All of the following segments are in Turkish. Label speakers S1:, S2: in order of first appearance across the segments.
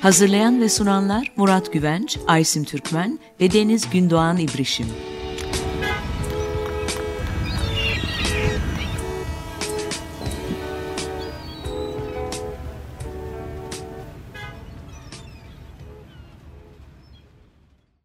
S1: Hazırlayan ve sunanlar Murat Güvenç, Aysim Türkmen ve Deniz Gündoğan İbrişim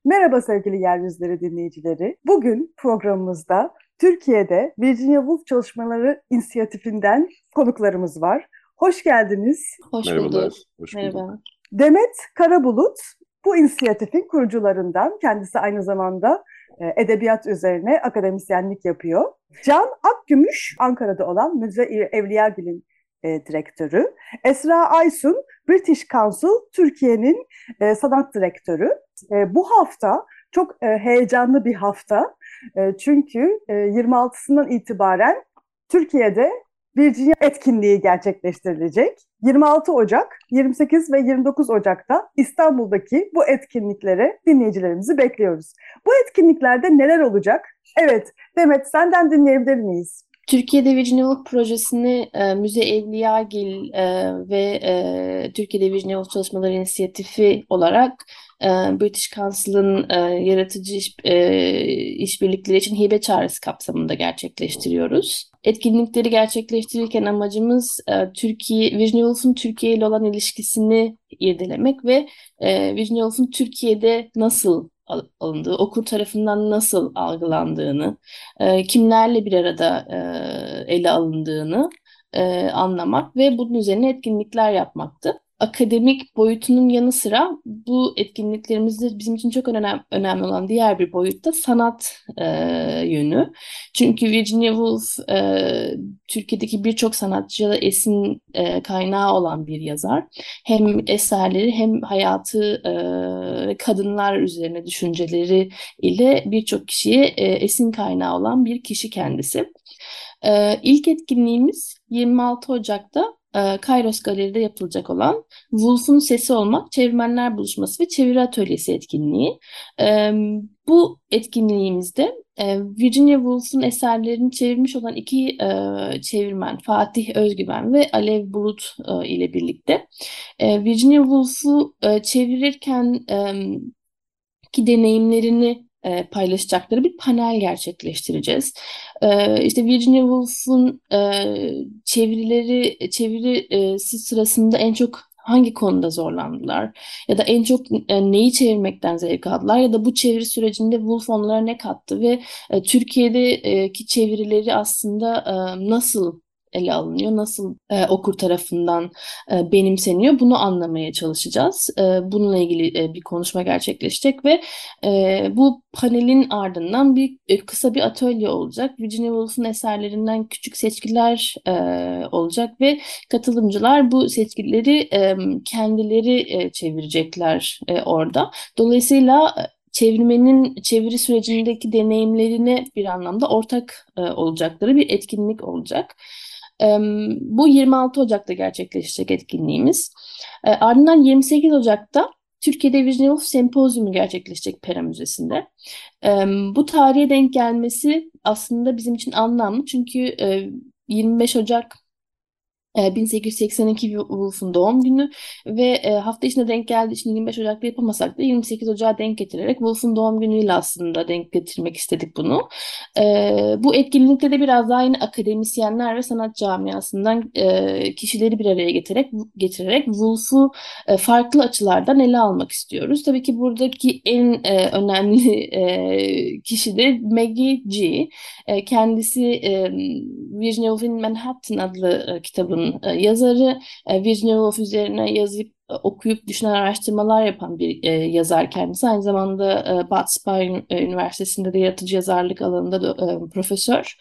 S2: Merhaba sevgili Yeryüzleri dinleyicileri. Bugün programımızda Türkiye'de Virginia Woolf Çalışmaları İnisiyatifinden konuklarımız var. Hoş geldiniz.
S3: Hoş
S4: Merhabalar,
S3: bulduk.
S4: hoş bulduk.
S3: Merhaba.
S2: Demet Karabulut bu inisiyatifin kurucularından. Kendisi aynı zamanda e, edebiyat üzerine akademisyenlik yapıyor. Can Akgümüş Ankara'da olan Müze Evliyagil'in e, direktörü. Esra Aysun British Council Türkiye'nin e, sanat direktörü. E, bu hafta çok e, heyecanlı bir hafta. E, çünkü e, 26'sından itibaren Türkiye'de Virginia etkinliği gerçekleştirilecek. 26 Ocak, 28 ve 29 Ocak'ta İstanbul'daki bu etkinliklere dinleyicilerimizi bekliyoruz. Bu etkinliklerde neler olacak? Evet, Demet senden dinleyebilir miyiz?
S3: Türkiye'de Virginia projesini e, Müze Evliyagil e, ve e, Türkiye'de Virginia Woolf Çalışmaları İnisiyatifi olarak e, British Council'ın e, yaratıcı iş, e, işbirlikleri için hibe çağrısı kapsamında gerçekleştiriyoruz. Etkinlikleri gerçekleştirirken amacımız e, Türkiye, Virginia Woolf'un Türkiye ile olan ilişkisini irdelemek ve e, Virginia Woolf'un Türkiye'de nasıl alındığı, okur tarafından nasıl algılandığını, e, kimlerle bir arada e, ele alındığını e, anlamak ve bunun üzerine etkinlikler yapmaktı. Akademik boyutunun yanı sıra bu etkinliklerimizde bizim için çok önemli, önemli olan diğer bir boyut da sanat e, yönü. Çünkü Virginia Woolf e, Türkiye'deki birçok sanatçıya esin e, kaynağı olan bir yazar. Hem eserleri hem hayatı e, kadınlar üzerine düşünceleri ile birçok kişiye e, esin kaynağı olan bir kişi kendisi. E, ilk etkinliğimiz 26 Ocak'ta e, Kairos Galeri'de yapılacak olan Wolf'un Sesi Olmak Çevirmenler Buluşması ve Çeviri Atölyesi etkinliği. E, bu etkinliğimizde e, Virginia Woolf'un eserlerini çevirmiş olan iki e, çevirmen Fatih Özgüven ve Alev Bulut ile birlikte Virginia Woolf'u çevirirken ki deneyimlerini e, paylaşacakları bir panel gerçekleştireceğiz. E, işte Virginia Woolf'un e, çevirileri çevirisi sırasında en çok hangi konuda zorlandılar? Ya da en çok e, neyi çevirmekten zevk aldılar? Ya da bu çeviri sürecinde Woolf onlara ne kattı? Ve e, Türkiye'deki çevirileri aslında e, nasıl ele alınıyor, nasıl e, okur tarafından e, benimseniyor bunu anlamaya çalışacağız. E, bununla ilgili e, bir konuşma gerçekleşecek ve e, bu panelin ardından bir e, kısa bir atölye olacak. Virginia Woolf'un eserlerinden küçük seçkiler e, olacak ve katılımcılar bu seçkileri e, kendileri e, çevirecekler e, orada. Dolayısıyla e, çevirmenin çeviri sürecindeki deneyimlerine bir anlamda ortak e, olacakları bir etkinlik olacak. E, bu 26 Ocak'ta gerçekleşecek etkinliğimiz. E, ardından 28 Ocak'ta Türkiye'de Virginia Woolf Sempozyumu gerçekleşecek Pera Müzesi'nde. E, bu tarihe denk gelmesi aslında bizim için anlamlı çünkü e, 25 Ocak 1882 Woolf'un doğum günü ve hafta içine denk geldiği için 25 Ocak'ta yapamasak da 28 Ocak'a denk getirerek Woolf'un doğum günüyle aslında denk getirmek istedik bunu. Bu etkinlikte de biraz daha yine akademisyenler ve sanat camiasından kişileri bir araya getirerek getirerek Woolf'u farklı açılardan ele almak istiyoruz. Tabii ki buradaki en önemli kişi de Maggie G. Kendisi Virginia Woolf'in Manhattan adlı kitabın yazarı Virginia Woolf üzerine yazıp okuyup düşünen araştırmalar yapan bir e, yazar kendisi. Aynı zamanda e, Bud Spa Üniversitesi'nde de yaratıcı yazarlık alanında da e, profesör.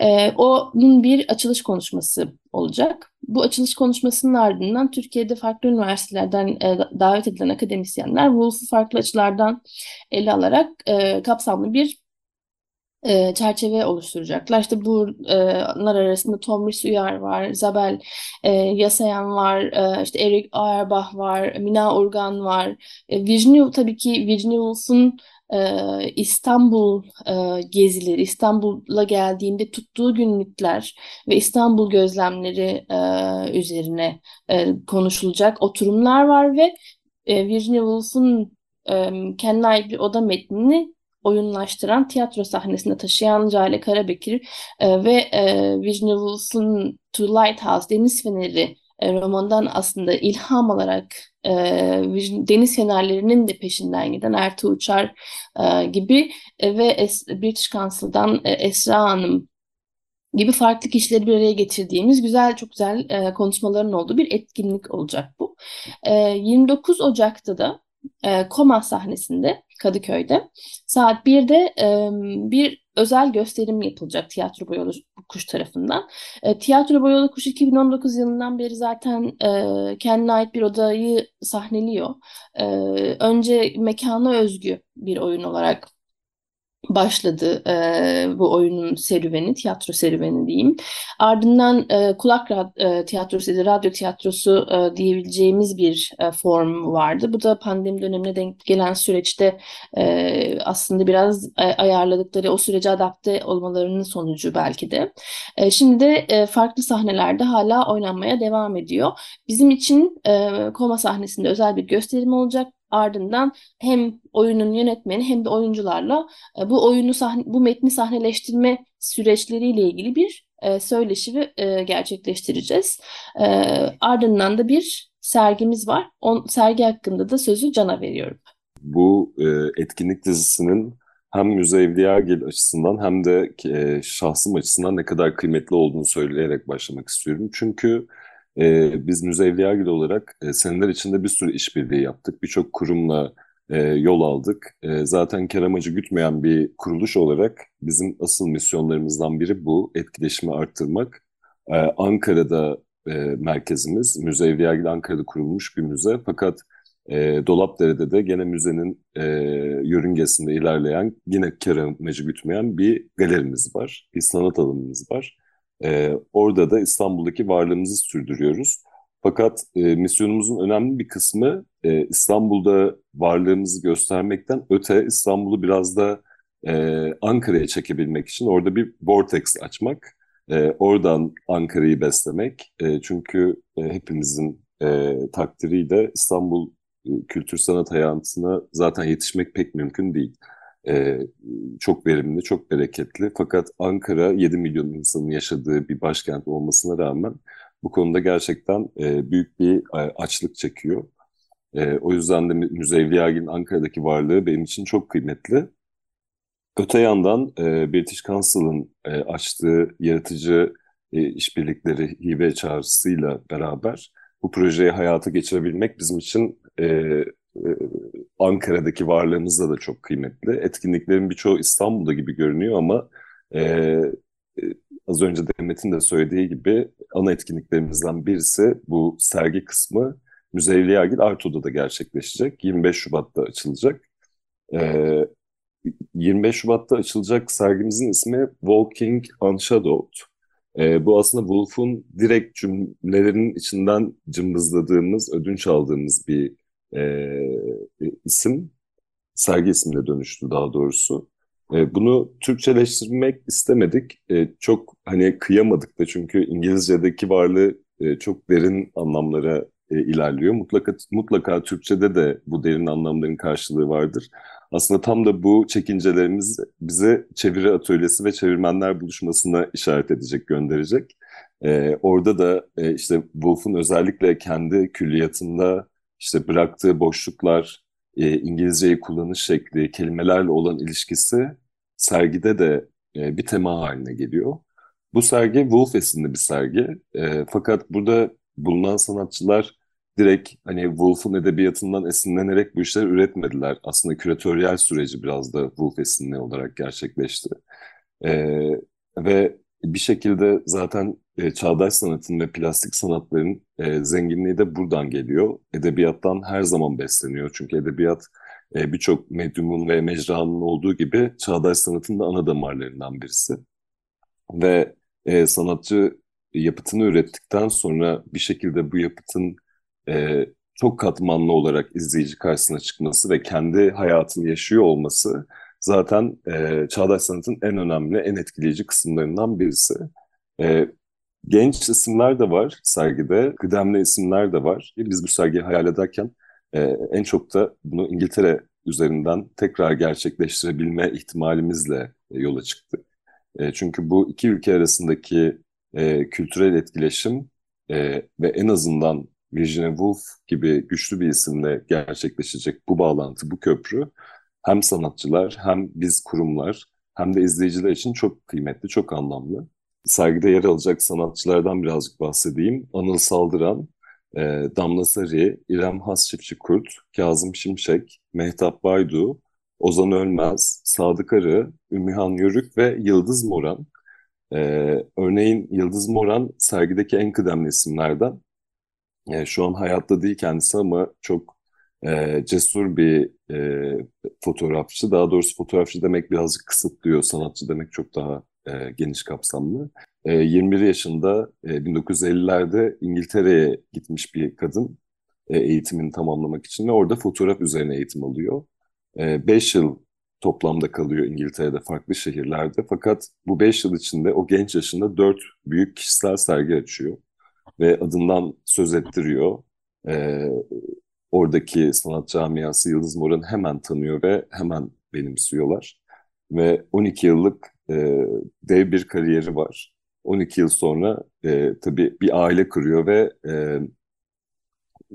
S3: E, onun bir açılış konuşması olacak. Bu açılış konuşmasının ardından Türkiye'de farklı üniversitelerden e, davet edilen akademisyenler Wolf'u farklı açılardan ele alarak e, kapsamlı bir e, çerçeve oluşturacaklar. İşte bunlar arasında Tomris Uyar var, Zabel e, Yasayan var, e, işte Eric Auerbach var, Mina Urgan var. E, Virginia tabii ki Virginia Woolf'un e, İstanbul e, gezileri, İstanbul'a geldiğinde tuttuğu günlükler ve İstanbul gözlemleri e, üzerine e, konuşulacak oturumlar var ve e, Virginia Woolf'un e, kendine ait bir oda metnini oyunlaştıran, tiyatro sahnesinde taşıyan Cale Karabekir e, ve e, Virginia Woolf'un To Lighthouse, Deniz Feneri e, romandan aslında ilham alarak e, deniz fenerlerinin de peşinden giden Ertuğ Uçar e, gibi e, ve es, British Council'dan e, Esra Hanım gibi farklı kişileri bir araya getirdiğimiz güzel çok güzel e, konuşmaların olduğu bir etkinlik olacak bu. E, 29 Ocak'ta da e, Koma sahnesinde Kadıköy'de saat 1'de e, bir özel gösterim yapılacak Tiyatro Boyalı Kuş tarafından. E, Tiyatro Boyalı Kuş 2019 yılından beri zaten e, kendine ait bir odayı sahneliyor. E, önce mekana özgü bir oyun olarak başladı e, bu oyunun serüveni, tiyatro serüveni diyeyim. Ardından e, kulak e, tiyatrosu ya da radyo tiyatrosu e, diyebileceğimiz bir e, form vardı. Bu da pandemi dönemine denk gelen süreçte e, aslında biraz e, ayarladıkları, o sürece adapte olmalarının sonucu belki de. E, şimdi de e, farklı sahnelerde hala oynanmaya devam ediyor. Bizim için e, Koma sahnesinde özel bir gösterim olacak. Ardından hem oyunun yönetmeni hem de oyuncularla e, bu oyunu sahne, bu metni sahneleştirme süreçleriyle ilgili bir e, söyleşi e, gerçekleştireceğiz. E, ardından da bir sergimiz var. O sergi hakkında da sözü Can'a veriyorum.
S4: Bu etkinlik dizisinin hem Müze Evliyagil açısından hem de şahsım açısından ne kadar kıymetli olduğunu söyleyerek başlamak istiyorum. Çünkü biz Müze Evliyagil olarak e, seneler içinde bir sürü işbirliği yaptık. Birçok kurumla e, yol aldık. E, zaten kar amacı gütmeyen bir kuruluş olarak bizim asıl misyonlarımızdan biri bu. Etkileşimi arttırmak. E, Ankara'da e, merkezimiz. Müze Evliyagil Ankara'da kurulmuş bir müze. Fakat e, Dolapdere'de de gene müzenin e, yörüngesinde ilerleyen yine kar amacı gütmeyen bir galerimiz var. Bir sanat alanımız var. E, orada da İstanbul'daki varlığımızı sürdürüyoruz. Fakat e, misyonumuzun önemli bir kısmı e, İstanbul'da varlığımızı göstermekten öte İstanbul'u biraz da e, Ankara'ya çekebilmek için orada bir vortex açmak. E, oradan Ankara'yı beslemek. E, çünkü e, hepimizin e, takdiriyle İstanbul e, kültür sanat hayatına zaten yetişmek pek mümkün değil e, çok verimli, çok bereketli. Fakat Ankara 7 milyon insanın yaşadığı bir başkent olmasına rağmen bu konuda gerçekten e, büyük bir açlık çekiyor. E, o yüzden de Müze Evliyagil'in Ankara'daki varlığı benim için çok kıymetli. Öte yandan e, British Council'ın e, açtığı yaratıcı e, işbirlikleri hibe çağrısıyla beraber bu projeyi hayata geçirebilmek bizim için e, e, Ankara'daki varlığımızda da çok kıymetli. Etkinliklerin birçoğu İstanbul'da gibi görünüyor ama e, e, az önce Demet'in de söylediği gibi ana etkinliklerimizden birisi bu sergi kısmı Müze Evliyagil Arto'da da gerçekleşecek. 25 Şubat'ta açılacak. E, 25 Şubat'ta açılacak sergimizin ismi Walking Unshadowed. E, bu aslında Wolf'un direkt cümlelerinin içinden cımbızladığımız, ödünç aldığımız bir e, isim, sergi ismine dönüştü daha doğrusu. E, bunu Türkçeleştirmek istemedik. E, çok hani kıyamadık da çünkü İngilizce'deki varlığı e, çok derin anlamlara e, ilerliyor. Mutlaka mutlaka Türkçe'de de bu derin anlamların karşılığı vardır. Aslında tam da bu çekincelerimiz bize çeviri atölyesi ve çevirmenler buluşmasına işaret edecek, gönderecek. E, orada da e, işte Wolf'un özellikle kendi külliyatında işte bıraktığı boşluklar, e, İngilizceyi kullanış şekli, kelimelerle olan ilişkisi sergide de e, bir tema haline geliyor. Bu sergi Wolf esinli bir sergi. E, fakat burada bulunan sanatçılar direkt hani Woolf'un edebiyatından esinlenerek bu işleri üretmediler. Aslında küratöryel süreci biraz da Woolf esinli olarak gerçekleşti. Ee, ve bir şekilde zaten e, çağdaş sanatın ve plastik sanatların e, zenginliği de buradan geliyor. Edebiyattan her zaman besleniyor. Çünkü edebiyat e, birçok medyumun ve mecranın olduğu gibi çağdaş sanatın da ana damarlarından birisi. Ve e, sanatçı yapıtını ürettikten sonra bir şekilde bu yapıtın e, çok katmanlı olarak izleyici karşısına çıkması ve kendi hayatını yaşıyor olması zaten e, çağdaş sanatın en önemli, en etkileyici kısımlarından birisi. E, genç isimler de var sergide, kıdemli isimler de var. Biz bu sergiyi hayal ederken e, en çok da bunu İngiltere üzerinden tekrar gerçekleştirebilme ihtimalimizle e, yola çıktık. E, çünkü bu iki ülke arasındaki e, kültürel etkileşim e, ve en azından Virginia Woolf gibi güçlü bir isimle gerçekleşecek bu bağlantı, bu köprü hem sanatçılar hem biz kurumlar hem de izleyiciler için çok kıymetli, çok anlamlı. Sergide yer alacak sanatçılardan birazcık bahsedeyim. Anıl Saldıran, e, Damla Sarı, İrem Has Çiftçi-Kurt, Kazım Şimşek, Mehtap Baydu, Ozan Ölmez, Sadık Arı, Ümmühan Yörük ve Yıldız Moran. E, örneğin Yıldız Moran sergideki en kıdemli isimlerden. E, şu an hayatta değil kendisi ama çok e, cesur bir e, fotoğrafçı. Daha doğrusu fotoğrafçı demek birazcık kısıtlıyor. Sanatçı demek çok daha e, geniş kapsamlı. E, 21 yaşında e, 1950'lerde İngiltere'ye gitmiş bir kadın e, eğitimini tamamlamak için ve orada fotoğraf üzerine eğitim alıyor. 5 e, yıl toplamda kalıyor İngiltere'de farklı şehirlerde. Fakat bu 5 yıl içinde o genç yaşında 4 büyük kişisel sergi açıyor ve adından söz ettiriyor. E, oradaki sanat camiası Yıldız Moran'ı hemen tanıyor ve hemen benimsiyorlar. Ve 12 yıllık e, dev bir kariyeri var. 12 yıl sonra e, tabii bir aile kuruyor ve e,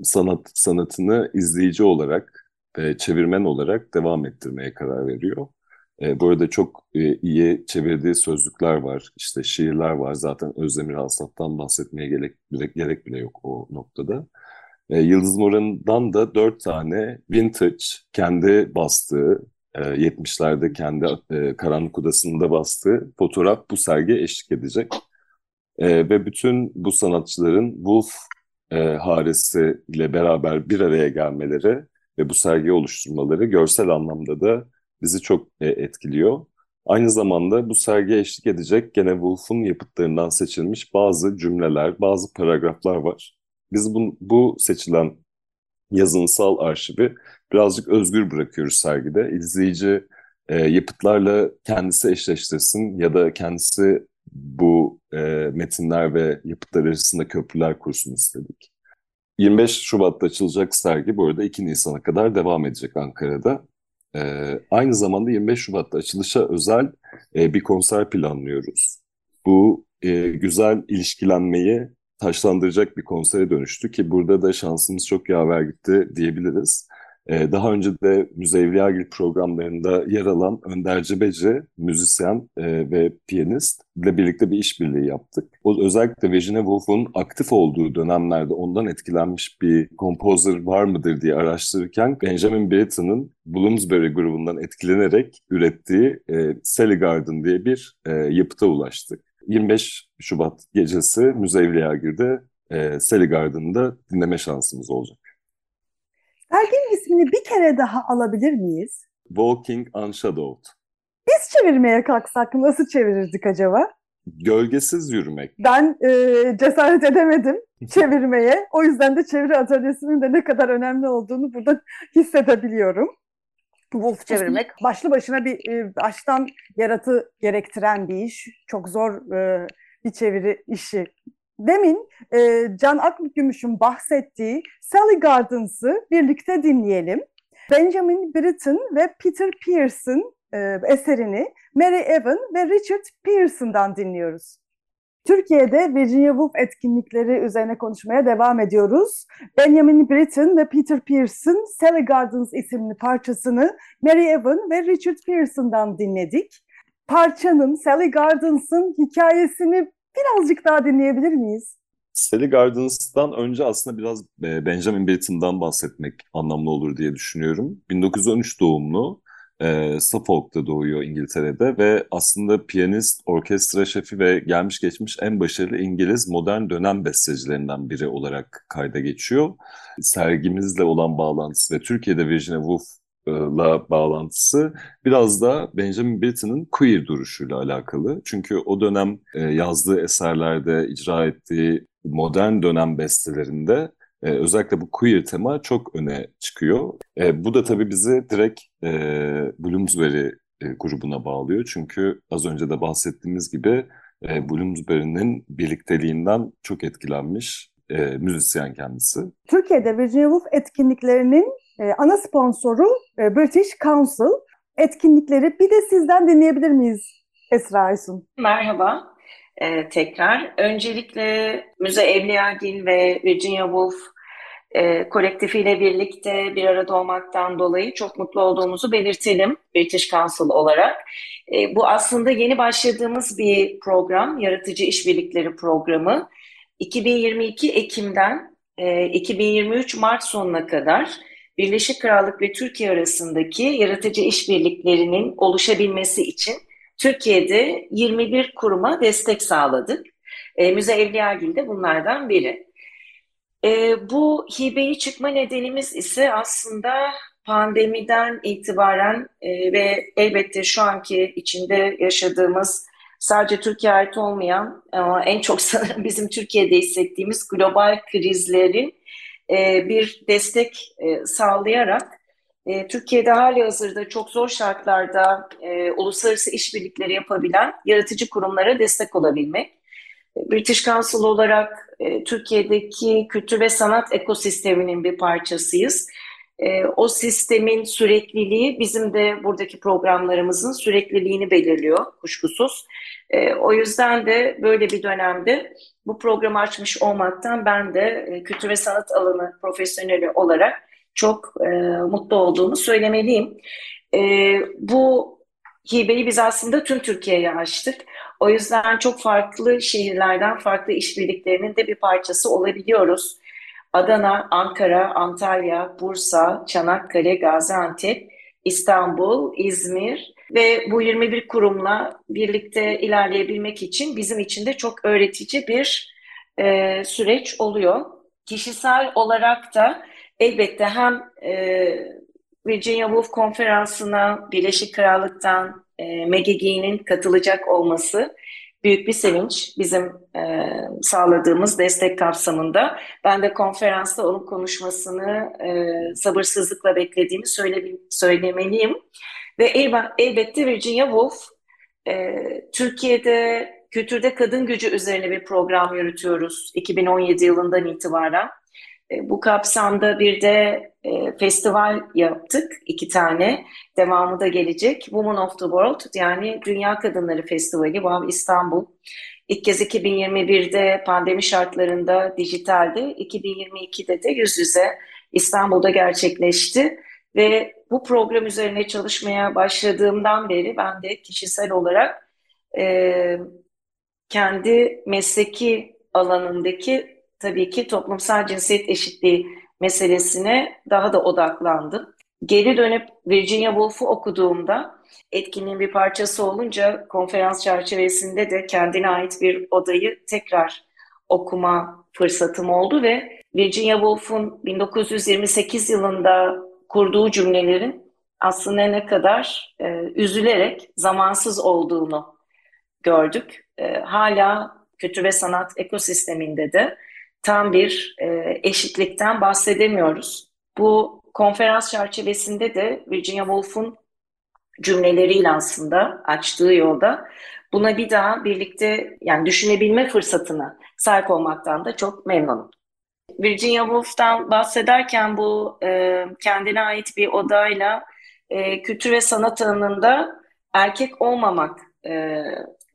S4: sanat sanatını izleyici olarak, e, çevirmen olarak devam ettirmeye karar veriyor. E, bu arada çok e, iyi çevirdiği sözlükler var, işte şiirler var. Zaten Özdemir Asaf'tan bahsetmeye gerek, gerek bile yok o noktada. E, Yıldız Moran'dan da dört tane vintage, kendi bastığı, e, 70'lerde kendi e, karanlık odasında bastığı fotoğraf bu sergiye eşlik edecek. E, ve bütün bu sanatçıların Wolf e, haresi ile beraber bir araya gelmeleri ve bu sergiyi oluşturmaları görsel anlamda da bizi çok e, etkiliyor. Aynı zamanda bu sergiye eşlik edecek gene Wolf'un yapıtlarından seçilmiş bazı cümleler, bazı paragraflar var. Biz bu, bu seçilen yazınsal arşivi birazcık özgür bırakıyoruz sergide. İzleyici e, yapıtlarla kendisi eşleştirsin ya da kendisi bu e, metinler ve yapıtlar arasında köprüler kursun istedik. 25 Şubat'ta açılacak sergi bu arada 2 Nisan'a kadar devam edecek Ankara'da. E, aynı zamanda 25 Şubat'ta açılışa özel e, bir konser planlıyoruz. Bu e, güzel ilişkilenmeyi taşlandıracak bir konsere dönüştü ki burada da şansımız çok yaver gitti diyebiliriz. Ee, daha önce de Müze Evliyagil programlarında yer alan Önder Cebeci, müzisyen e, ve piyanist ile birlikte bir işbirliği yaptık. O özellikle Virginia Woolf'un aktif olduğu dönemlerde ondan etkilenmiş bir kompozör var mıdır diye araştırırken Benjamin Britten'ın Bloomsbury grubundan etkilenerek ürettiği e, Sally Garden diye bir e, yapıta ulaştık. 25 Şubat gecesi Müze Evliyagil'de e, Sally Garden'da dinleme şansımız olacak.
S2: Serginin ismini bir kere daha alabilir miyiz?
S4: Walking Unshadowed.
S2: Biz çevirmeye kalksak nasıl çevirirdik acaba?
S4: Gölgesiz yürümek.
S2: Ben e, cesaret edemedim çevirmeye. O yüzden de çeviri atölyesinin de ne kadar önemli olduğunu burada hissedebiliyorum. Wolf çevirmek başlı başına bir e, baştan yaratı gerektiren bir iş. Çok zor e, bir çeviri işi. Demin e, Can Akgümüş'ün bahsettiği Sally Gardens'ı birlikte dinleyelim. Benjamin Britten ve Peter Pearson e, eserini Mary Evan ve Richard Pearson'dan dinliyoruz. Türkiye'de Virginia Woolf etkinlikleri üzerine konuşmaya devam ediyoruz. Benjamin Britten ve Peter Pearson, Sally Gardens isimli parçasını Mary Evan ve Richard Pearson'dan dinledik. Parçanın, Sally Gardens'ın hikayesini birazcık daha dinleyebilir miyiz?
S4: Sally Gardens'tan önce aslında biraz e, Benjamin Britten'dan bahsetmek anlamlı olur diye düşünüyorum. 1913 doğumlu, e, Suffolk'ta doğuyor İngiltere'de ve aslında piyanist, orkestra şefi ve gelmiş geçmiş en başarılı İngiliz modern dönem bestecilerinden biri olarak kayda geçiyor. Sergimizle olan bağlantısı ve Türkiye'de Virginia Woolf la bağlantısı biraz da Benjamin Britten'ın queer duruşuyla alakalı. Çünkü o dönem e, yazdığı eserlerde, icra ettiği modern dönem bestelerinde e, özellikle bu queer tema çok öne çıkıyor. E, bu da tabii bizi direkt e, Bloomsbury e, grubuna bağlıyor. Çünkü az önce de bahsettiğimiz gibi e, Bloomsbury'nin birlikteliğinden çok etkilenmiş e, müzisyen kendisi.
S2: Türkiye'de Virginia Woolf etkinliklerinin e, ana sponsoru e, British Council. Etkinlikleri bir de sizden dinleyebilir miyiz Esra Aysun?
S5: Merhaba e, tekrar. Öncelikle Müze Evliyagil ve Virginia Woolf e, kolektifiyle birlikte bir arada olmaktan dolayı çok mutlu olduğumuzu belirtelim British Council olarak. E, bu aslında yeni başladığımız bir program, Yaratıcı İşbirlikleri Programı. 2022 Ekim'den e, 2023 Mart sonuna kadar Birleşik Krallık ve Türkiye arasındaki yaratıcı işbirliklerinin oluşabilmesi için Türkiye'de 21 kuruma destek sağladık. E, Müze Evliyagil de bunlardan biri. E, bu hibeyi çıkma nedenimiz ise aslında pandemiden itibaren e, ve elbette şu anki içinde yaşadığımız sadece Türkiye ait olmayan ama en çok sanırım bizim Türkiye'de hissettiğimiz global krizlerin e, bir destek e, sağlayarak e, Türkiye'de hali hazırda çok zor şartlarda e, uluslararası işbirlikleri yapabilen yaratıcı kurumlara destek olabilmek. British Council olarak e, Türkiye'deki kültür ve sanat ekosisteminin bir parçasıyız. E, o sistemin sürekliliği bizim de buradaki programlarımızın sürekliliğini belirliyor kuşkusuz. E, o yüzden de böyle bir dönemde bu programı açmış olmaktan ben de e, kültür ve sanat alanı profesyoneli olarak çok e, mutlu olduğumu söylemeliyim. E, bu hibeyi biz aslında tüm Türkiye'ye açtık. O yüzden çok farklı şehirlerden farklı işbirliklerinin de bir parçası olabiliyoruz. Adana, Ankara, Antalya, Bursa, Çanakkale, Gaziantep, İstanbul, İzmir ve bu 21 kurumla birlikte ilerleyebilmek için bizim için de çok öğretici bir e, süreç oluyor. Kişisel olarak da elbette hem e, Virginia Woolf konferansına Birleşik Krallık'tan e, MGG'nin katılacak olması büyük bir sevinç bizim e, sağladığımız destek kapsamında. Ben de konferansta onun konuşmasını e, sabırsızlıkla beklediğimi söyle, söylemeliyim. Ve elbette Virginia Woolf e, Türkiye'de kültürde kadın gücü üzerine bir program yürütüyoruz 2017 yılından itibaren. E, bu kapsamda bir de e, festival yaptık, iki tane. Devamı da gelecek. Women of the World yani Dünya Kadınları Festivali Wow İstanbul. İlk kez 2021'de pandemi şartlarında dijitalde, 2022'de de yüz yüze İstanbul'da gerçekleşti. Ve bu program üzerine çalışmaya başladığımdan beri ben de kişisel olarak e, kendi mesleki alanındaki tabii ki toplumsal cinsiyet eşitliği meselesine daha da odaklandım. Geri dönüp Virginia Woolf'u okuduğumda etkinliğin bir parçası olunca konferans çerçevesinde de kendine ait bir odayı tekrar okuma fırsatım oldu ve Virginia Woolf'un 1928 yılında kurduğu cümlelerin aslında ne kadar e, üzülerek zamansız olduğunu gördük. E, hala kültür ve sanat ekosisteminde de tam bir e, eşitlikten bahsedemiyoruz. Bu konferans çerçevesinde de Virginia Woolf'un cümleleriyle aslında açtığı yolda buna bir daha birlikte yani düşünebilme fırsatına sahip olmaktan da çok memnunum. Virginia Woolf'tan bahsederken bu e, kendine ait bir odayla e, kültür ve sanat alanında erkek olmamak e,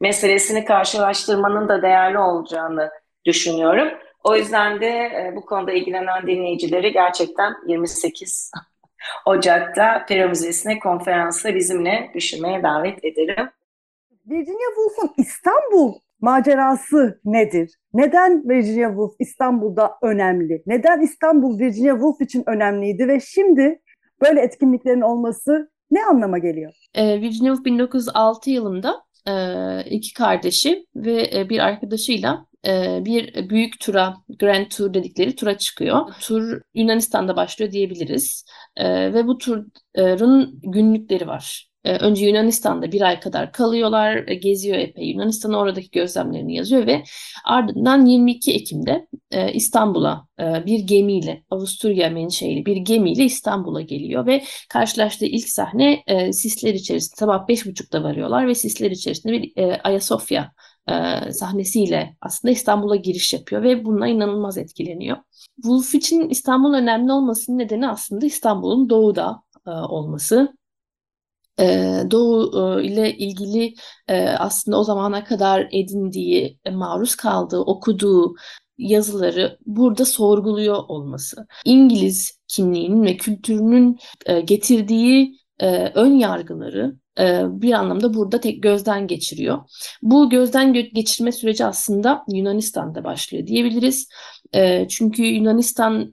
S5: meselesini karşılaştırmanın da değerli olacağını düşünüyorum. O yüzden de e, bu konuda ilgilenen dinleyicileri gerçekten 28 Ocak'ta Pera Müzesi'ne konferansta bizimle düşünmeye davet ederim.
S2: Virginia Woolf'un İstanbul macerası nedir? Neden Virginia Woolf İstanbul'da önemli? Neden İstanbul Virginia Woolf için önemliydi ve şimdi böyle etkinliklerin olması ne anlama geliyor?
S3: Ee, Virginia Woolf 1906 yılında e, iki kardeşi ve e, bir arkadaşıyla e, bir büyük tura, Grand Tour dedikleri tura çıkıyor. Tur Yunanistan'da başlıyor diyebiliriz. Ve bu turun günlükleri var. Ee, önce Yunanistan'da bir ay kadar kalıyorlar, e, geziyor epey. Yunanistan'ın oradaki gözlemlerini yazıyor ve ardından 22 Ekim'de e, İstanbul'a e, bir gemiyle, Avusturya menşeili bir gemiyle İstanbul'a geliyor ve karşılaştığı ilk sahne sisler içerisinde sabah 5.30'da varıyorlar ve sisler içerisinde bir Ayasofya sahnesiyle aslında İstanbul'a giriş yapıyor ve bununla inanılmaz etkileniyor. Wolf için İstanbul önemli olmasının nedeni aslında İstanbul'un doğuda olması Doğu ile ilgili aslında o zamana kadar edindiği, maruz kaldığı, okuduğu yazıları burada sorguluyor olması. İngiliz kimliğinin ve kültürünün getirdiği ön yargıları bir anlamda burada tek gözden geçiriyor. Bu gözden geçirme süreci aslında Yunanistan'da başlıyor diyebiliriz. Çünkü Yunanistan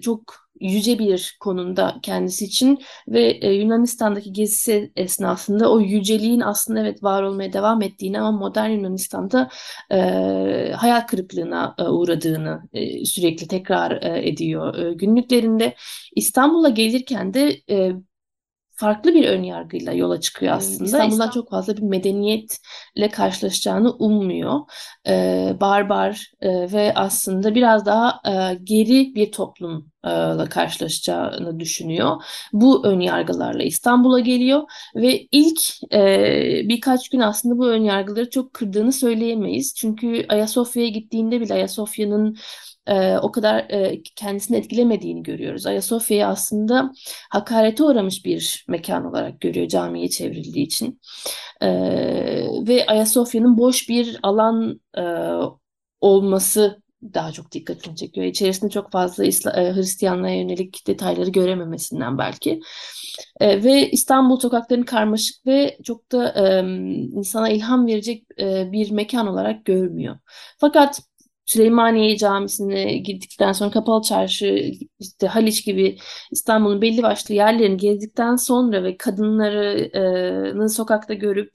S3: çok yüce bir konumda kendisi için ve e, Yunanistan'daki gezisi esnasında o yüceliğin aslında evet var olmaya devam ettiğini ama modern Yunanistan'da e, hayal kırıklığına e, uğradığını e, sürekli tekrar e, ediyor. E, günlüklerinde İstanbul'a gelirken de e, farklı bir ön yargıyla yola çıkıyor aslında. İstanbul'dan İstanbul... çok fazla bir medeniyetle karşılaşacağını ummuyor. Ee, barbar e, ve aslında biraz daha e, geri bir toplumla karşılaşacağını düşünüyor. Bu ön yargılarla İstanbul'a geliyor ve ilk e, birkaç gün aslında bu ön yargıları çok kırdığını söyleyemeyiz. Çünkü Ayasofya'ya gittiğinde bile Ayasofya'nın e, o kadar e, kendisini etkilemediğini görüyoruz. Ayasofya'yı aslında hakarete uğramış bir mekan olarak görüyor camiye çevrildiği için. E, ve Ayasofya'nın boş bir alan e, olması daha çok dikkatini çekiyor. İçerisinde çok fazla İsla, e, Hristiyanlığa yönelik detayları görememesinden belki. E, ve İstanbul sokaklarını karmaşık ve çok da e, insana ilham verecek e, bir mekan olarak görmüyor. Fakat Süleymaniye Camisi'ne gittikten sonra Kapalı Çarşı, işte Haliç gibi İstanbul'un belli başlı yerlerini gezdikten sonra ve kadınlarını sokakta görüp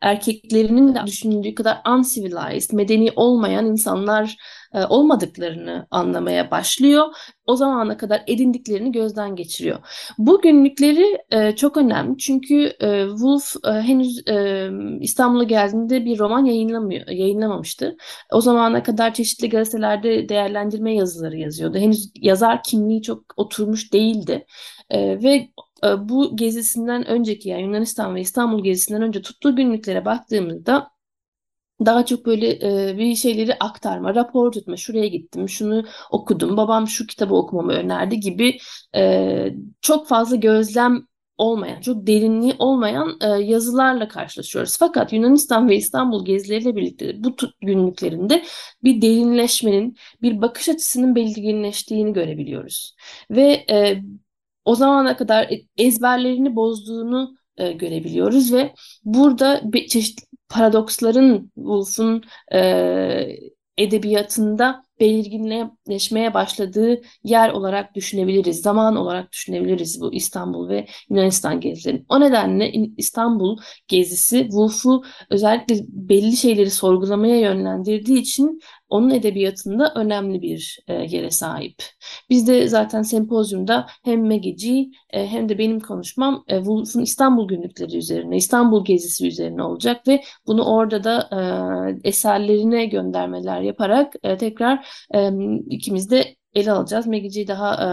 S3: erkeklerinin de düşündüğü kadar uncivilized, medeni olmayan insanlar e, olmadıklarını anlamaya başlıyor. O zamana kadar edindiklerini gözden geçiriyor. Bu günlükleri e, çok önemli çünkü e, Wolf henüz İstanbul'a geldiğinde bir roman yayınlamıyor, yayınlamamıştı. O zamana kadar çeşitli gazetelerde değerlendirme yazıları yazıyordu. Henüz yazar kimliği çok oturmuş değildi. Ve bu gezisinden önceki yani Yunanistan ve İstanbul gezisinden önce tuttuğu günlüklere baktığımızda daha çok böyle e, bir şeyleri aktarma, rapor tutma, şuraya gittim, şunu okudum, babam şu kitabı okumamı önerdi gibi e, çok fazla gözlem olmayan, çok derinliği olmayan e, yazılarla karşılaşıyoruz. Fakat Yunanistan ve İstanbul gezileriyle birlikte bu günlüklerinde bir derinleşmenin, bir bakış açısının belirginleştiğini görebiliyoruz. Ve e, o zamana kadar ezberlerini bozduğunu e, görebiliyoruz ve burada çeşitli paradoksların Woolf'un e, edebiyatında belirginleşmeye başladığı yer olarak düşünebiliriz, zaman olarak düşünebiliriz bu İstanbul ve Yunanistan gezilerini. O nedenle İstanbul gezisi Woolf'u özellikle belli şeyleri sorgulamaya yönlendirdiği için onun edebiyatında önemli bir e, yere sahip. Biz de zaten sempozyumda hem Megici e, hem de benim konuşmam e, Woolf'un İstanbul günlükleri üzerine, İstanbul gezisi üzerine olacak ve bunu orada da e, eserlerine göndermeler yaparak e, tekrar e, ikimiz de ele alacağız. Megici'yi daha e,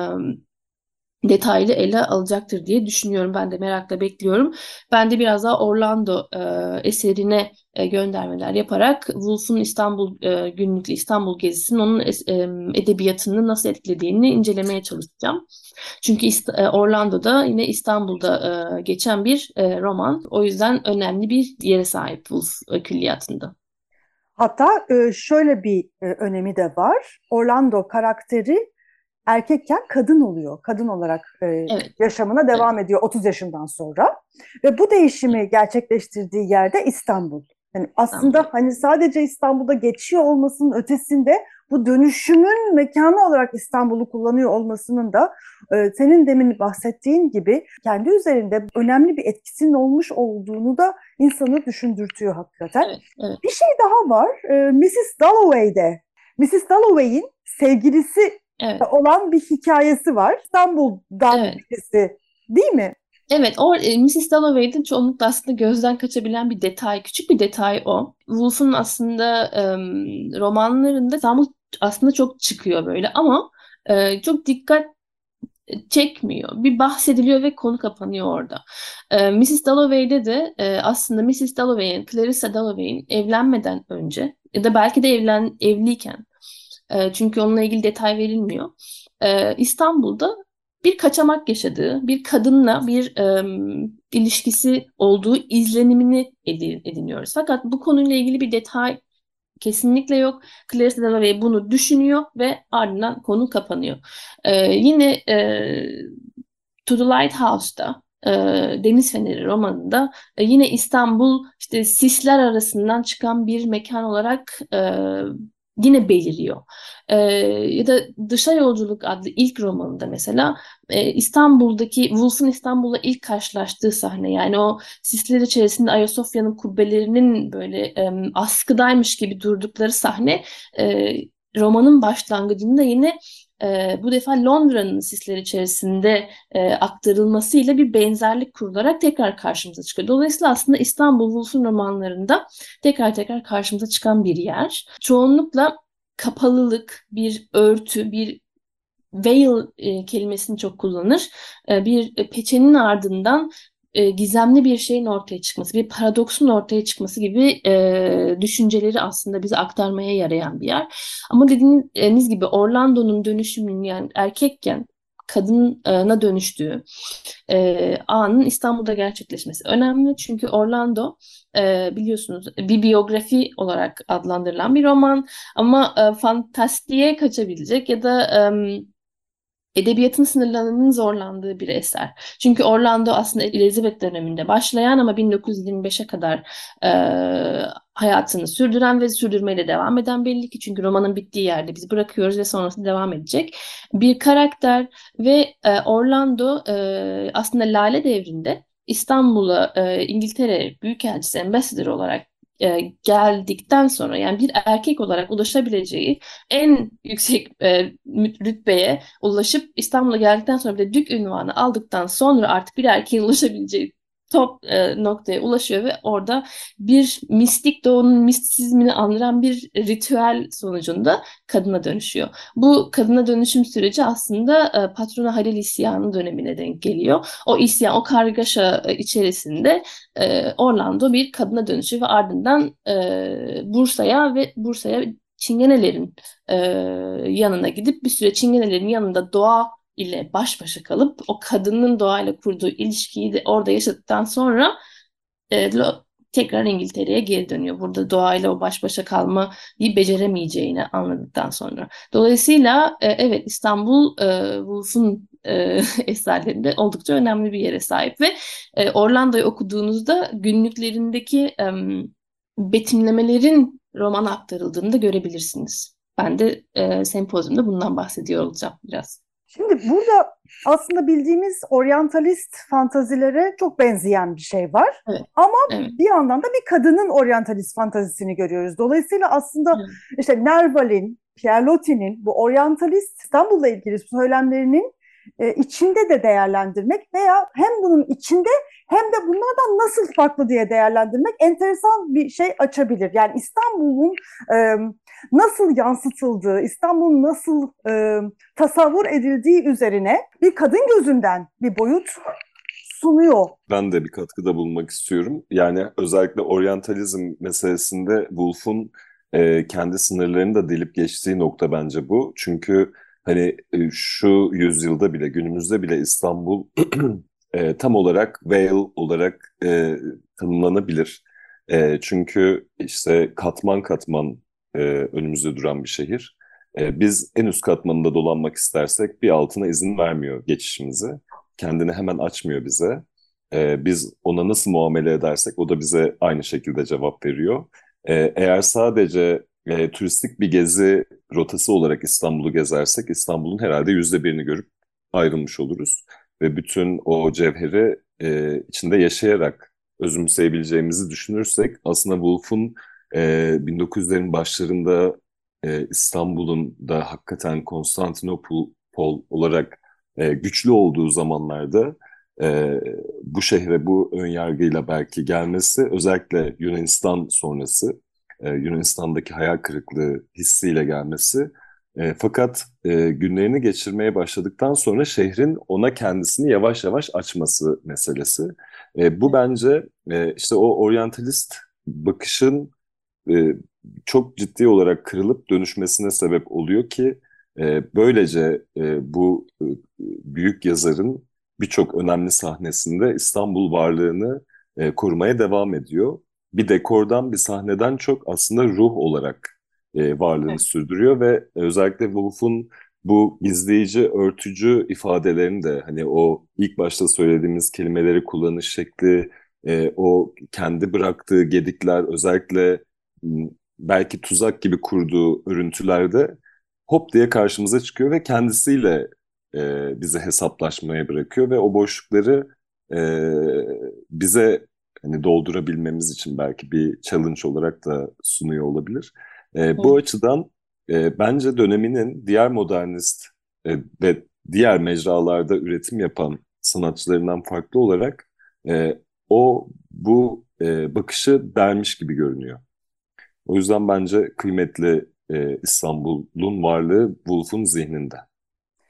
S3: detaylı ele alacaktır diye düşünüyorum. Ben de merakla bekliyorum. Ben de biraz daha Orlando e, eserine e, göndermeler yaparak Woolf'un İstanbul e, günlüklü İstanbul gezisinin onun e, edebiyatını nasıl etkilediğini incelemeye çalışacağım. Çünkü e, Orlando'da yine İstanbul'da e, geçen bir e, roman. O yüzden önemli bir yere sahip Woolf e, külliyatında.
S2: Hatta e, şöyle bir e, önemi de var. Orlando karakteri erkekken kadın oluyor. Kadın olarak e, evet. yaşamına devam evet. ediyor 30 yaşından sonra. Ve bu değişimi gerçekleştirdiği yerde İstanbul. Yani aslında
S3: Anladım.
S2: hani sadece İstanbul'da geçiyor olmasının ötesinde bu dönüşümün mekanı olarak İstanbul'u kullanıyor olmasının da e, senin demin bahsettiğin gibi kendi üzerinde önemli bir etkisinin olmuş olduğunu da insanı düşündürtüyor hakikaten.
S3: Evet, evet.
S2: Bir şey daha var. E, Mrs. Dalloway'de. Mrs. Dalloway'in sevgilisi
S3: Evet.
S2: olan bir hikayesi var. İstanbul'dan
S3: Evet.
S2: birisi değil mi?
S3: Evet, o e, Mrs. Dalloway'de çoğunlukla aslında gözden kaçabilen bir detay, küçük bir detay o. Woolf'un aslında em, romanlarında İstanbul aslında çok çıkıyor böyle ama e, çok dikkat çekmiyor. Bir bahsediliyor ve konu kapanıyor orada. E, Mrs. Dalloway'de de e, aslında Mrs. Dalloway'in, Clarissa Dalloway'in evlenmeden önce ya da belki de evlen evliyken e, çünkü onunla ilgili detay verilmiyor. E, İstanbul'da bir kaçamak yaşadığı, bir kadınla bir e, ilişkisi olduğu izlenimini edi- ediniyoruz. Fakat bu konuyla ilgili bir detay kesinlikle yok. Clarissa Dalloway bunu düşünüyor ve ardından konu kapanıyor. E, yine e, To the Lighthouse'da e, Deniz Feneri romanında e, yine İstanbul işte sisler arasından çıkan bir mekan olarak e, yine beliriyor. E, ya da Dışa Yolculuk adlı ilk romanında mesela e, İstanbul'daki Woolf'un İstanbul'la ilk karşılaştığı sahne yani o sisler içerisinde Ayasofya'nın kubbelerinin böyle e, askıdaymış gibi durdukları sahne e, romanın başlangıcında yine e, bu defa Londra'nın sisler içerisinde e, aktarılmasıyla bir benzerlik kurularak tekrar karşımıza çıkıyor. Dolayısıyla aslında İstanbul Woolf'un romanlarında tekrar tekrar karşımıza çıkan bir yer. Çoğunlukla kapalılık, bir örtü, bir veil e, kelimesini çok kullanır. E, bir e, peçenin ardından e, gizemli bir şeyin ortaya çıkması, bir paradoksun ortaya çıkması gibi e, düşünceleri aslında bize aktarmaya yarayan bir yer. Ama dediğiniz gibi Orlando'nun dönüşümünün yani erkekken kadına dönüştüğü e, anın İstanbul'da gerçekleşmesi önemli. Çünkü Orlando e, biliyorsunuz bir biyografi olarak adlandırılan bir roman ama e, fantastiğe kaçabilecek ya da e, edebiyatın sınırlarının zorlandığı bir eser. Çünkü Orlando aslında Elizabeth döneminde başlayan ama 1925'e kadar e, hayatını sürdüren ve sürdürmeyle devam eden belli ki çünkü romanın bittiği yerde biz bırakıyoruz ve sonrasında devam edecek bir karakter ve e, Orlando e, aslında Lale devrinde İstanbul'a e, İngiltere Büyükelçisi Ambassador olarak e, geldikten sonra yani bir erkek olarak ulaşabileceği en yüksek e, rütbeye ulaşıp İstanbul'a geldikten sonra bir de dük ünvanı aldıktan sonra artık bir erkeğin ulaşabileceği top e, noktaya ulaşıyor ve orada bir mistik doğunun mistisizmini andıran bir ritüel sonucunda kadına dönüşüyor. Bu kadına dönüşüm süreci aslında e, patrona Halil isyanı dönemine denk geliyor. O isyan, o kargaşa e, içerisinde e, Orlando bir kadına dönüşüyor ve ardından e, Bursa'ya ve Bursa'ya Çingenelerin e, yanına gidip bir süre Çingenelerin yanında doğa ile baş başa kalıp o kadının doğayla kurduğu ilişkiyi de orada yaşadıktan sonra e, tekrar İngiltere'ye geri dönüyor. Burada doğayla o baş başa kalmayı beceremeyeceğini anladıktan sonra. Dolayısıyla e, evet İstanbul e, Woolf'un e, eserlerinde oldukça önemli bir yere sahip ve e, Orlando'yu okuduğunuzda günlüklerindeki e, betimlemelerin roman aktarıldığını da görebilirsiniz. Ben de e, sempozyumda bundan bahsediyor olacağım biraz.
S2: Şimdi burada aslında bildiğimiz oryantalist fantazilere çok benzeyen bir şey var.
S3: Evet.
S2: Ama
S3: Evet.
S2: bir yandan da bir kadının oryantalist fantazisini görüyoruz. Dolayısıyla aslında
S3: Evet.
S2: işte Nerval'in, Pierre Loti'nin bu oryantalist İstanbul'la ilgili söylemlerinin e, içinde de değerlendirmek veya hem bunun içinde hem de bunlardan nasıl farklı diye değerlendirmek enteresan bir şey açabilir. Yani İstanbul'un e, nasıl yansıtıldığı, İstanbul'un nasıl e, tasavvur edildiği üzerine bir kadın gözünden bir boyut sunuyor.
S4: Ben de bir katkıda bulunmak istiyorum. Yani özellikle oryantalizm meselesinde Woolf'un e, kendi sınırlarını da delip geçtiği nokta bence bu. Çünkü hani e, şu yüzyılda bile, günümüzde bile İstanbul e, tam olarak Vale olarak e, tanımlanabilir. E, çünkü işte katman katman e, önümüzde duran bir şehir. E, biz en üst katmanında dolanmak istersek bir altına izin vermiyor geçişimizi. Kendini hemen açmıyor bize. e, biz ona nasıl muamele edersek o da bize aynı şekilde cevap veriyor. E, eğer sadece e, turistik bir gezi rotası olarak İstanbul'u gezersek İstanbul'un herhalde yüzde birini görüp ayrılmış oluruz. Ve bütün o cevheri e, içinde yaşayarak özümseyebileceğimizi düşünürsek aslında Wolf'un e, 1900'lerin başlarında e, İstanbul'un da hakikaten Konstantinopol olarak e, güçlü olduğu zamanlarda e, bu şehre bu önyargıyla belki gelmesi özellikle Yunanistan sonrası e, Yunanistan'daki hayal kırıklığı hissiyle gelmesi e, fakat e, günlerini geçirmeye başladıktan sonra şehrin ona kendisini yavaş yavaş açması meselesi. E, bu bence e, işte o oryantalist bakışın e, çok ciddi olarak kırılıp dönüşmesine sebep oluyor ki e, böylece e, bu e, büyük yazarın birçok önemli sahnesinde İstanbul varlığını e, korumaya devam ediyor. Bir dekordan, bir sahneden çok aslında ruh olarak e, varlığını evet. sürdürüyor ve özellikle Wolf'un bu gizleyici, örtücü ifadelerini de hani o ilk başta söylediğimiz kelimeleri kullanış şekli, e, o kendi bıraktığı gedikler özellikle belki tuzak gibi kurduğu örüntülerde hop diye karşımıza çıkıyor ve kendisiyle e, bize hesaplaşmaya bırakıyor ve o boşlukları e, bize hani doldurabilmemiz için belki bir challenge olarak da sunuyor olabilir. E, bu açıdan e, bence döneminin diğer modernist e, ve diğer mecralarda üretim yapan sanatçılarından farklı olarak e, o bu e, bakışı dermiş gibi görünüyor. O yüzden bence kıymetli e, İstanbul'un varlığı Wolf'un zihninde.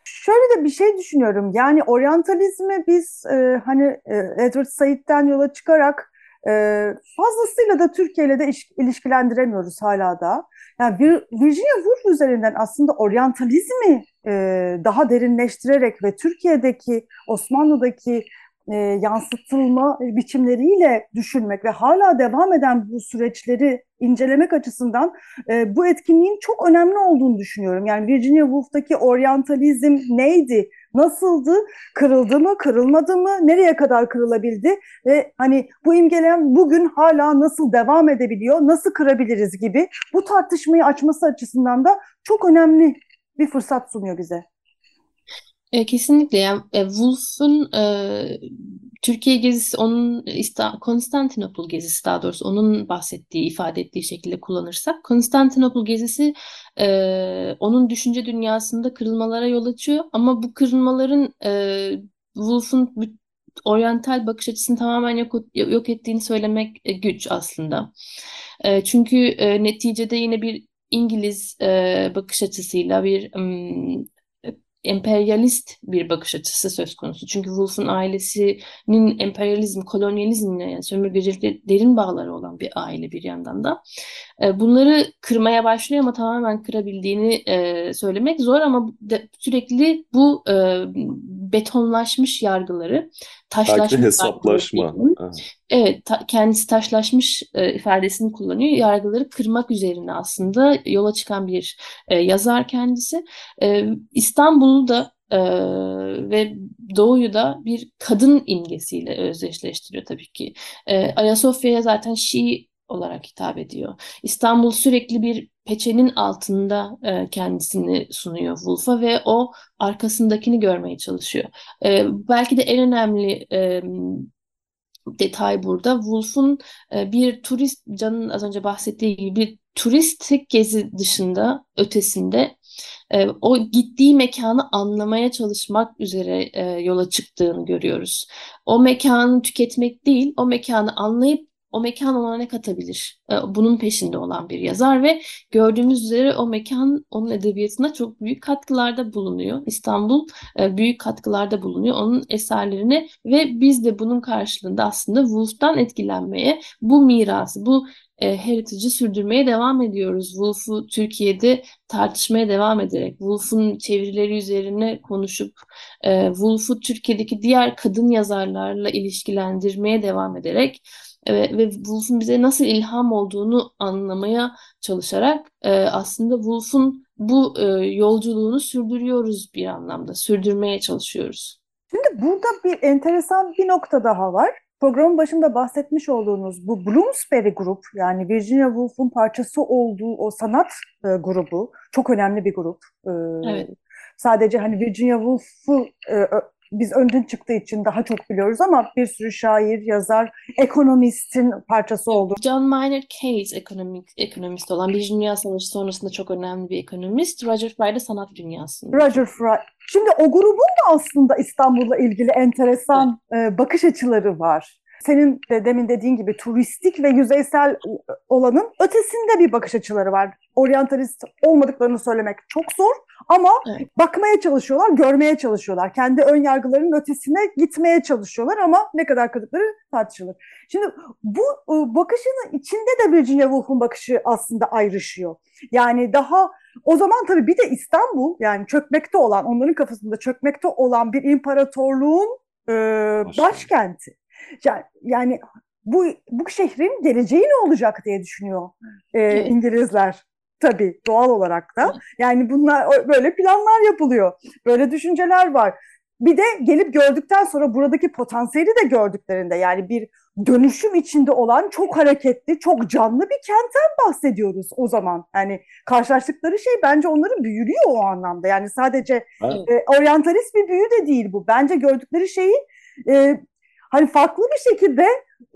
S2: Şöyle de bir şey düşünüyorum. Yani oryantalizmi biz e, hani e, Edward Said'den yola çıkarak e, fazlasıyla da Türkiye ile de ilişkilendiremiyoruz hala da. Yani bir, Virginia Woolf üzerinden aslında oryantalizmi e, daha derinleştirerek ve Türkiye'deki Osmanlı'daki e, yansıtılma biçimleriyle düşünmek ve hala devam eden bu süreçleri incelemek açısından e, bu etkinliğin çok önemli olduğunu düşünüyorum. Yani Virginia Woolf'taki oryantalizm neydi? Nasıldı? Kırıldı mı? Kırılmadı mı? Nereye kadar kırılabildi? Ve hani bu imgeleyen bugün hala nasıl devam edebiliyor? Nasıl kırabiliriz gibi bu tartışmayı açması açısından da çok önemli bir fırsat sunuyor bize.
S3: E, kesinlikle yani e, Wolf'un e, Türkiye gezisi onun İsta Konstantinopol gezisi daha doğrusu onun bahsettiği ifade ettiği şekilde kullanırsak Konstantinopol gezisi e, onun düşünce dünyasında kırılmalara yol açıyor ama bu kırılmaların e, Wolf'un oryantal bakış açısını tamamen yok, yok ettiğini söylemek e, güç aslında. E, çünkü e, neticede yine bir İngiliz e, bakış açısıyla bir um, emperyalist bir bakış açısı söz konusu. Çünkü Woolf'un ailesinin emperyalizm, kolonyalizmle yani sömürgecilikle derin bağları olan bir aile bir yandan da. E, bunları kırmaya başlıyor ama tamamen kırabildiğini e, söylemek zor ama sürekli bu e, betonlaşmış yargıları, taşlaşmış
S4: Belki hesaplaşma.
S3: Evet, ta, kendisi taşlaşmış e, ifadesini kullanıyor. Yargıları kırmak üzerine aslında yola çıkan bir e, yazar kendisi. E, İstanbul'u da e, ve Doğu'yu da bir kadın imgesiyle özdeşleştiriyor tabii ki. E, Ayasofya'ya zaten Şii olarak hitap ediyor. İstanbul sürekli bir peçenin altında e, kendisini sunuyor Wolf'a ve o arkasındakini görmeye çalışıyor. E, belki de en önemli e, detay burada. Wolf'un e, bir turist, Can'ın az önce bahsettiği gibi bir turistik gezi dışında, ötesinde e, o gittiği mekanı anlamaya çalışmak üzere e, yola çıktığını görüyoruz. O mekanı tüketmek değil, o mekanı anlayıp o mekan ona ne katabilir? E, bunun peşinde olan bir yazar ve gördüğümüz üzere o mekan onun edebiyatına çok büyük katkılarda bulunuyor. İstanbul e, büyük katkılarda bulunuyor onun eserlerine ve biz de bunun karşılığında aslında Woolf'tan etkilenmeye, bu mirası, bu e, heritage'ı sürdürmeye devam ediyoruz. Woolf'u Türkiye'de tartışmaya devam ederek, Woolf'un çevirileri üzerine konuşup, Woolf'u Türkiye'deki diğer kadın yazarlarla ilişkilendirmeye devam ederek ve, ve Woolf'un bize nasıl ilham olduğunu anlamaya çalışarak e, aslında Woolf'un bu e, yolculuğunu sürdürüyoruz bir anlamda, sürdürmeye çalışıyoruz.
S2: Şimdi burada bir enteresan bir nokta daha var. Programın başında bahsetmiş olduğunuz bu Bloomsbury grup yani Virginia Woolf'un parçası olduğu o sanat e, grubu çok önemli bir grup. E,
S3: Evet.
S2: Sadece hani Virginia Woolf'u e, biz önden çıktığı için daha çok biliyoruz ama bir sürü şair, yazar, ekonomistin parçası oldu.
S3: John Maynard Keynes ekonomik ekonomist olan Birinci Dünya Savaşı sonrasında çok önemli bir ekonomist. Roger Fry de sanat dünyasında.
S2: Roger Fry. Şimdi o grubun da aslında İstanbul'la ilgili enteresan e, bakış açıları var. Senin de demin dediğin gibi turistik ve yüzeysel olanın ötesinde bir bakış açıları var. Oryantalist olmadıklarını söylemek çok zor ama
S3: Evet.
S2: bakmaya çalışıyorlar, görmeye çalışıyorlar. Kendi ön yargılarının ötesine gitmeye çalışıyorlar ama ne kadar kadıkları tartışılır. Şimdi bu e, bakışın içinde de Virginia Woolf'un bakışı aslında ayrışıyor. Yani daha o zaman tabii bir de İstanbul yani çökmekte olan, onların kafasında çökmekte olan bir imparatorluğun e, başkenti. Yani, yani bu bu şehrin geleceği ne olacak diye düşünüyor e. İngilizler. Tabii doğal olarak da. Yani bunlar böyle planlar yapılıyor. Böyle düşünceler var. Bir de gelip gördükten sonra buradaki potansiyeli de gördüklerinde yani bir dönüşüm içinde olan çok hareketli, çok canlı bir kentten bahsediyoruz o zaman. Yani karşılaştıkları şey bence onları büyülüyor o anlamda. Yani sadece e, oryantalist bir büyü de değil bu. Bence gördükleri şeyi e, hani farklı bir şekilde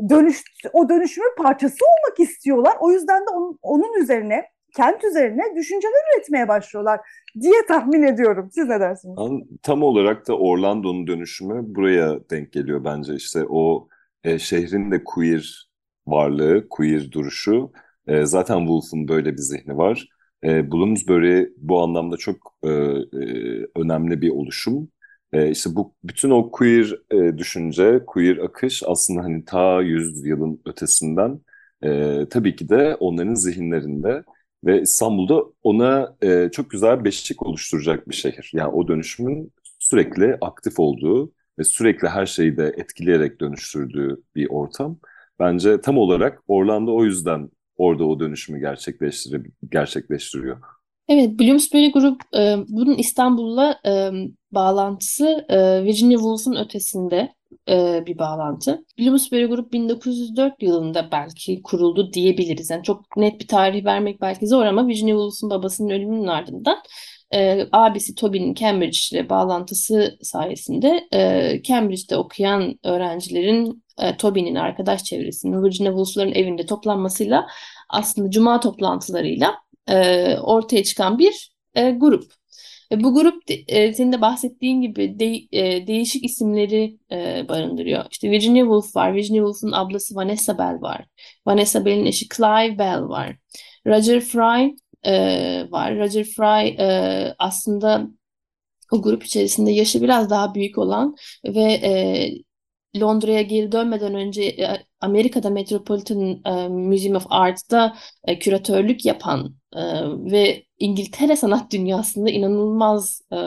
S2: dönüş, o dönüşümün parçası olmak istiyorlar. O yüzden de onun, onun üzerine, kent üzerine düşünceler üretmeye başlıyorlar diye tahmin ediyorum. Siz ne dersiniz?
S4: Tam olarak da Orlando'nun dönüşümü buraya denk geliyor bence. İşte o e, şehrin de queer varlığı, queer duruşu. E, zaten Woolf'un böyle bir zihni var. E, Bloomsbury bu anlamda çok e, e, önemli bir oluşum. E, işte bu bütün o queer e, düşünce, queer akış aslında hani ta yüzyılın ötesinden e, tabii ki de onların zihinlerinde ve İstanbul'da ona e, çok güzel beşik oluşturacak bir şehir. Yani o dönüşümün sürekli aktif olduğu ve sürekli her şeyi de etkileyerek dönüştürdüğü bir ortam. Bence tam olarak Orlando o yüzden orada o dönüşümü gerçekleştir gerçekleştiriyor.
S3: Evet, Bloomsbury Grup e, bunun İstanbul'la e, bağlantısı e, Virginia Woolf'un ötesinde e, bir bağlantı. Bloomsbury Grup 1904 yılında belki kuruldu diyebiliriz. Yani çok net bir tarih vermek belki zor ama Virginia Woolf'un babasının ölümünün ardından e, abisi Toby'nin Cambridge ile bağlantısı sayesinde e, Cambridge'de okuyan öğrencilerin e, Toby'nin arkadaş çevresinin Virginia Woolf'ların evinde toplanmasıyla aslında cuma toplantılarıyla e, ortaya çıkan bir e, grup. Ve bu grup e, senin de bahsettiğin gibi de- e, değişik isimleri e, barındırıyor. İşte Virginia Woolf var. Virginia Woolf'un ablası Vanessa Bell var. Vanessa Bell'in eşi Clive Bell var. Roger Fry e, var. Roger Fry e, aslında o grup içerisinde yaşı biraz daha büyük olan ve e, Londra'ya geri dönmeden önce e, Amerika'da Metropolitan e, Museum of Art'ta e, küratörlük yapan e, ve İngiltere sanat dünyasında inanılmaz e,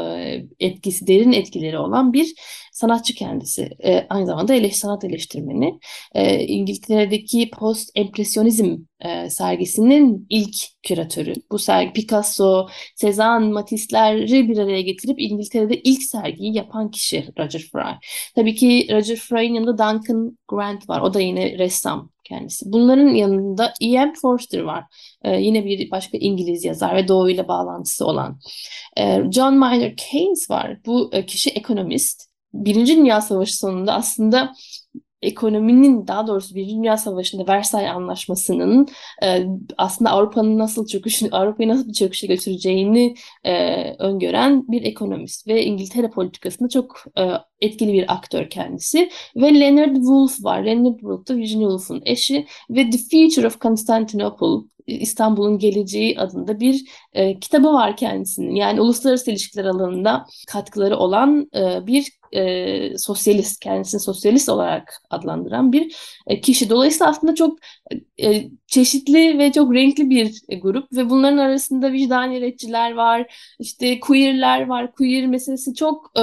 S3: etkisi, derin etkileri olan bir sanatçı kendisi. E, aynı zamanda eleş, sanat eleştirmeni. E, İngiltere'deki post-empresyonizm e, sergisinin ilk küratörü. Bu sergi Picasso, Cezanne, Matisse'leri bir araya getirip İngiltere'de ilk sergiyi yapan kişi Roger Fry. Tabii ki Roger Fry'in yanında Duncan Grant var. O da yine ressam kendisi. Bunların yanında E.M. Forster var. Ee, yine bir başka İngiliz yazar ve doğuyla bağlantısı olan. Ee, John Maynard Keynes var. Bu e, kişi ekonomist. Birinci Dünya Savaşı sonunda aslında ekonominin daha doğrusu Birinci Dünya Savaşı'nda Versay Anlaşması'nın e, aslında Avrupa'nın nasıl çöküşü, Avrupa'yı nasıl bir çöküşe götüreceğini e, öngören bir ekonomist ve İngiltere politikasında çok e, etkili bir aktör kendisi. Ve Leonard Woolf var. Leonard Woolf da Virginia Woolf'un eşi ve The Future of Constantinople İstanbul'un Geleceği adında bir e, kitabı var kendisinin. Yani uluslararası ilişkiler alanında katkıları olan e, bir e, sosyalist, kendisini sosyalist olarak adlandıran bir e, kişi. Dolayısıyla aslında çok e, çeşitli ve çok renkli bir e, grup ve bunların arasında vicdaniyetçiler var, işte queerler var. Queer meselesi çok e,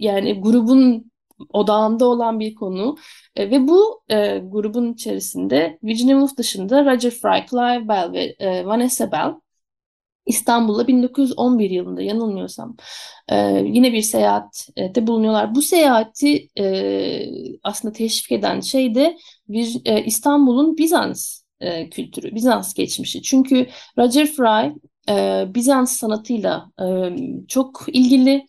S3: yani grubun odağında olan bir konu. E, ve bu e, grubun içerisinde Virginia Woolf dışında Roger Fry, Clive Bell ve e, Vanessa Bell İstanbul'a 1911 yılında yanılmıyorsam e, yine bir seyahatte bulunuyorlar. Bu seyahati e, aslında teşvik eden şey de bir e, İstanbul'un Bizans e, kültürü, Bizans geçmişi. Çünkü Roger Fry e, Bizans sanatıyla e, çok ilgili,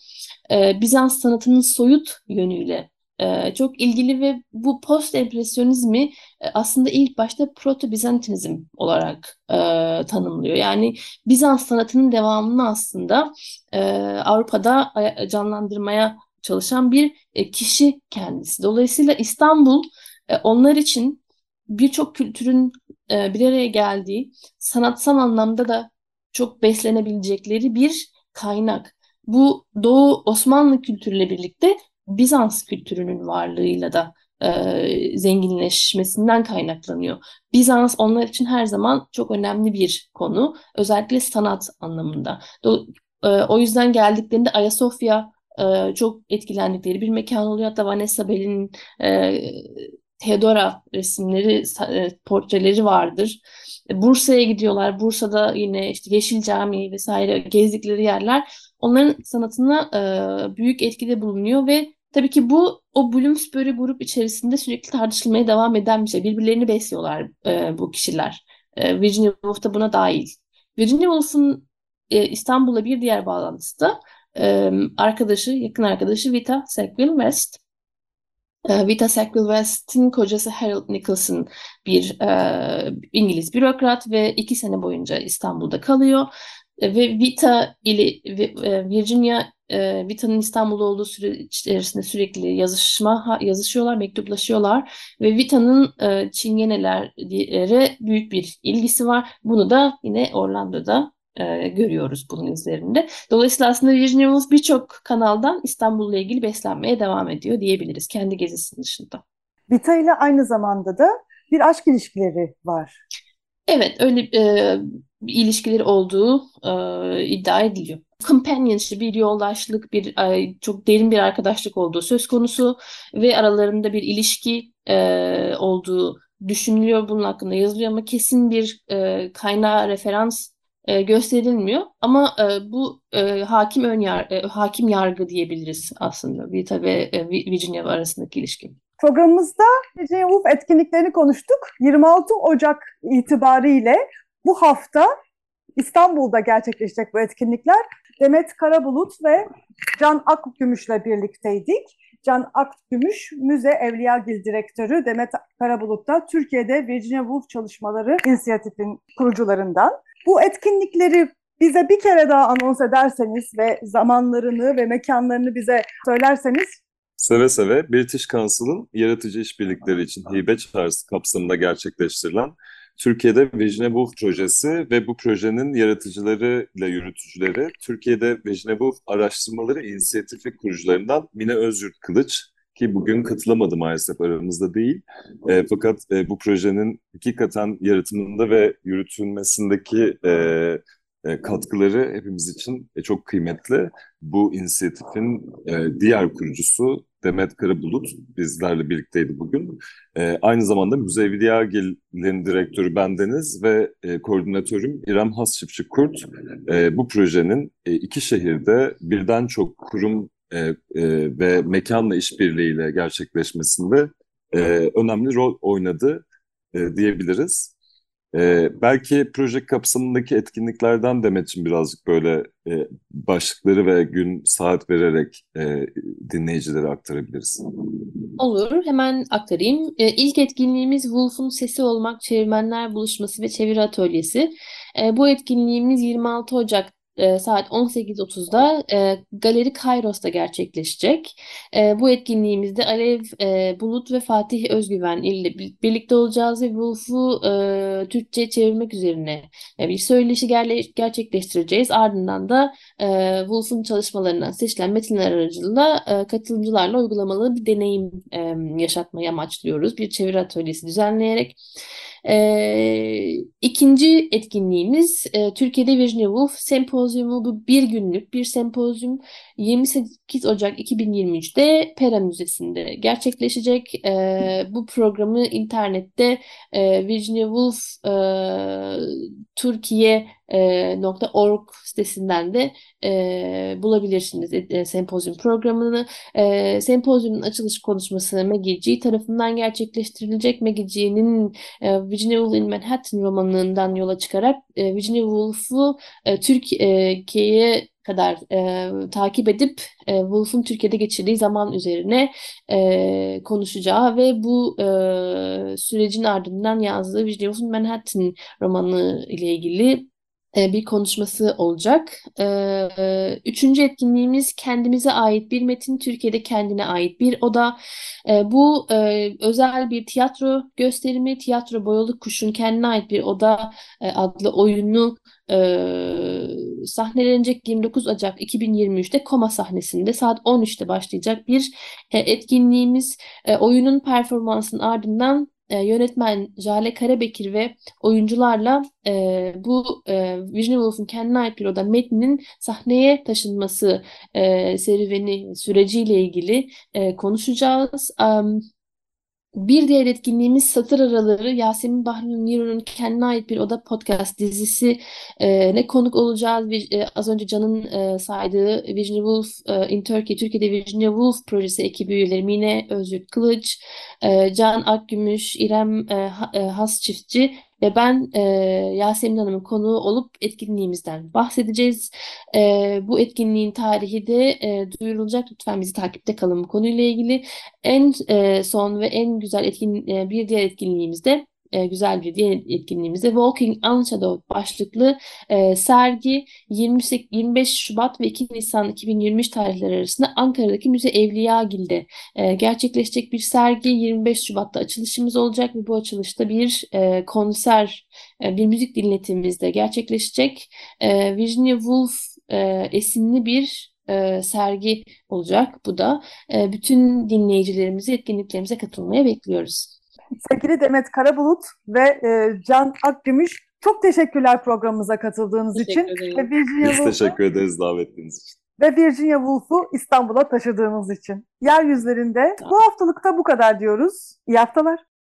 S3: e, Bizans sanatının soyut yönüyle e, çok ilgili ve bu post empresyonizmi e, aslında ilk başta proto Bizantinizm olarak e, tanımlıyor. Yani Bizans sanatının devamını aslında e, Avrupa'da canlandırmaya çalışan bir e, kişi kendisi. Dolayısıyla İstanbul e, onlar için birçok kültürün e, bir araya geldiği, sanatsal anlamda da çok beslenebilecekleri bir kaynak. Bu Doğu Osmanlı kültürüyle birlikte Bizans kültürünün varlığıyla da e, zenginleşmesinden kaynaklanıyor. Bizans onlar için her zaman çok önemli bir konu. Özellikle sanat anlamında. Do e, o yüzden geldiklerinde Ayasofya e, çok etkilendikleri bir mekan oluyor. Hatta Vanessa Bell'in e, Theodora resimleri, e, portreleri vardır. E, Bursa'ya gidiyorlar. Bursa'da yine işte Yeşil Camii vesaire gezdikleri yerler onların sanatına e, büyük etkide bulunuyor ve tabii ki bu o Bloomsbury grup içerisinde sürekli tartışılmaya devam eden bir şey. Birbirlerini besliyorlar bu kişiler. Virginia Woolf da buna dahil. Virginia Woolf'un İstanbul'a bir diğer bağlantısı da arkadaşı, yakın arkadaşı Vita Sackville West. E, Vita Sackville West'in kocası Harold Nicholson bir e, İngiliz bürokrat ve iki sene boyunca İstanbul'da kalıyor. E, ve Vita ile e, Virginia e, Vita'nın İstanbul'da olduğu süre içerisinde sürekli yazışma yazışıyorlar, mektuplaşıyorlar ve Vita'nın e, Çingenelere büyük bir ilgisi var. Bunu da yine Orlando'da e, görüyoruz bunun üzerinde. Dolayısıyla aslında Virginia Woolf birçok kanaldan İstanbul'la ilgili beslenmeye devam ediyor diyebiliriz kendi gezisinin dışında.
S2: Vita ile aynı zamanda da bir aşk ilişkileri var.
S3: Evet, öyle e, ilişkileri olduğu e, iddia ediliyor. Companionship, bir yoldaşlık, bir e, çok derin bir arkadaşlık olduğu söz konusu ve aralarında bir ilişki e, olduğu düşünülüyor. Bunun hakkında yazılıyor ama kesin bir e, kaynağa referans e, gösterilmiyor. Ama e, bu e, hakim ön yar, e, hakim yargı diyebiliriz aslında Vita ve e, Virginia arasındaki ilişki.
S2: Programımızda Virginia Woolf etkinliklerini konuştuk. 26 Ocak itibariyle bu hafta İstanbul'da gerçekleşecek bu etkinlikler. Demet Karabulut ve Can Akgümüş'le birlikteydik. Can Akgümüş, Müze Evliyagil Direktörü Demet Karabulut da Türkiye'de Virginia Woolf Çalışmaları İnisiyatif'in kurucularından. Bu etkinlikleri bize bir kere daha anons ederseniz ve zamanlarını ve mekanlarını bize söylerseniz
S4: Seve seve British Council'ın yaratıcı işbirlikleri için hibe çağrısı kapsamında gerçekleştirilen Türkiye'de Woolf projesi ve bu projenin yaratıcıları ile yürütücüleri Türkiye'de Woolf araştırmaları inisiyatifi kurucularından Mine Özyurt Kılıç ki bugün katılamadı maalesef aramızda değil. E, fakat e, bu projenin hakikaten yaratımında ve yürütülmesindeki e, e, katkıları hepimiz için e, çok kıymetli. Bu inisiyatifin e, diğer kurucusu Demet Karabulut bizlerle birlikteydi bugün. Aynı zamanda Müze Evliyagil'in direktörü bendeniz ve koordinatörüm İrem Has Kurt. Bu projenin iki şehirde birden çok kurum ve mekanla işbirliğiyle gerçekleşmesinde önemli rol oynadı diyebiliriz. Ee, belki proje kapsamındaki etkinliklerden Demet'ciğim birazcık böyle e, başlıkları ve gün saat vererek e, dinleyicilere aktarabiliriz.
S3: Olur, hemen aktarayım. E, ilk etkinliğimiz Wolf'un Sesi Olmak Çevirmenler Buluşması ve Çeviri Atölyesi. E, bu etkinliğimiz 26 Ocak e, saat 18.30'da e, Galeri Kairos'ta gerçekleşecek. E, bu etkinliğimizde Alev e, Bulut ve Fatih Özgüven ile birlikte olacağız ve Wolf'u e, Türkçe çevirmek üzerine e, bir söyleşi ger gerçekleştireceğiz. Ardından da e, Wolf'un çalışmalarından seçilen metinler aracılığıyla e, katılımcılarla uygulamalı bir deneyim e, yaşatmayı amaçlıyoruz. Bir çeviri atölyesi düzenleyerek. E, ikinci etkinliğimiz e, Türkiye'de Virginia Woolf sempozyumu. Bu bir günlük bir sempozyum 28 Ocak 2023'te Pera Müzesi'nde gerçekleşecek. E, bu programı internette e, Virginia Woolf e, Türkiye .org sitesinden de e, bulabilirsiniz e, sempozyum programını. E, sempozyumun açılış konuşması Maggie G tarafından gerçekleştirilecek. Maggie G'nin e, Virginia Woolf in Manhattan romanından yola çıkarak e, Virginia Woolf'u e, Türkiye'ye kadar e, takip edip e, Woolf'un Türkiye'de geçirdiği zaman üzerine e, konuşacağı ve bu e, sürecin ardından yazdığı Virginia Woolf'un Manhattan romanı ile ilgili bir konuşması olacak. Üçüncü etkinliğimiz kendimize ait bir metin, Türkiye'de kendine ait bir oda. Bu özel bir tiyatro gösterimi, Tiyatro Boyalı Kuş'un kendine ait bir oda adlı oyunu sahnelenecek 29 Ocak 2023'te Koma sahnesinde saat 13'te başlayacak bir etkinliğimiz. oyunun performansının ardından e, yönetmen Jale Karabekir ve oyuncularla e, bu e, Virginia Woolf'un kendine ait bir oda metninin sahneye taşınması e, serüveni süreciyle ilgili e, konuşacağız. Um, bir diğer etkinliğimiz Satır Araları Yasemin Bahri Niro'nun kendine ait bir oda podcast dizisi e, ne konuk olacağız. Bir, e, az önce Can'ın e, saydığı Virginia Woolf e, in Turkey, Türkiye'de Virginia Woolf projesi ekibi üyeleri Mine Özgür Kılıç, e, Can Akgümüş, İrem e, e, Has Çiftçi ve ben e, Yasemin Hanım'ın konuğu olup etkinliğimizden bahsedeceğiz. E, bu etkinliğin tarihi de e, duyurulacak. Lütfen bizi takipte kalın bu konuyla ilgili. En e, son ve en güzel etkin, e, bir diğer etkinliğimizde e, güzel bir diğer etkinliğimizde Walking Unshadow başlıklı e, sergi 28, 25 Şubat ve 2 Nisan 2023 tarihleri arasında Ankara'daki Müze Evliyagil'de e, gerçekleşecek bir sergi. 25 Şubat'ta açılışımız olacak ve bu açılışta bir e, konser, e, bir müzik dinletimimiz de gerçekleşecek. E, Virginia Woolf e, esinli bir e, sergi olacak bu da. E, bütün dinleyicilerimizi etkinliklerimize katılmaya bekliyoruz.
S2: Sevgili Demet Karabulut ve e, Can Akgümüş çok teşekkürler programımıza katıldığınız
S3: Teşekkür
S2: için.
S3: ederim.
S2: Ve Virginia
S4: Biz teşekkür ederiz davetiniz için.
S2: ve Virginia Woolf'u İstanbul'a taşıdığınız için. Yeryüzlerinde bu haftalıkta bu kadar diyoruz. İyi haftalar.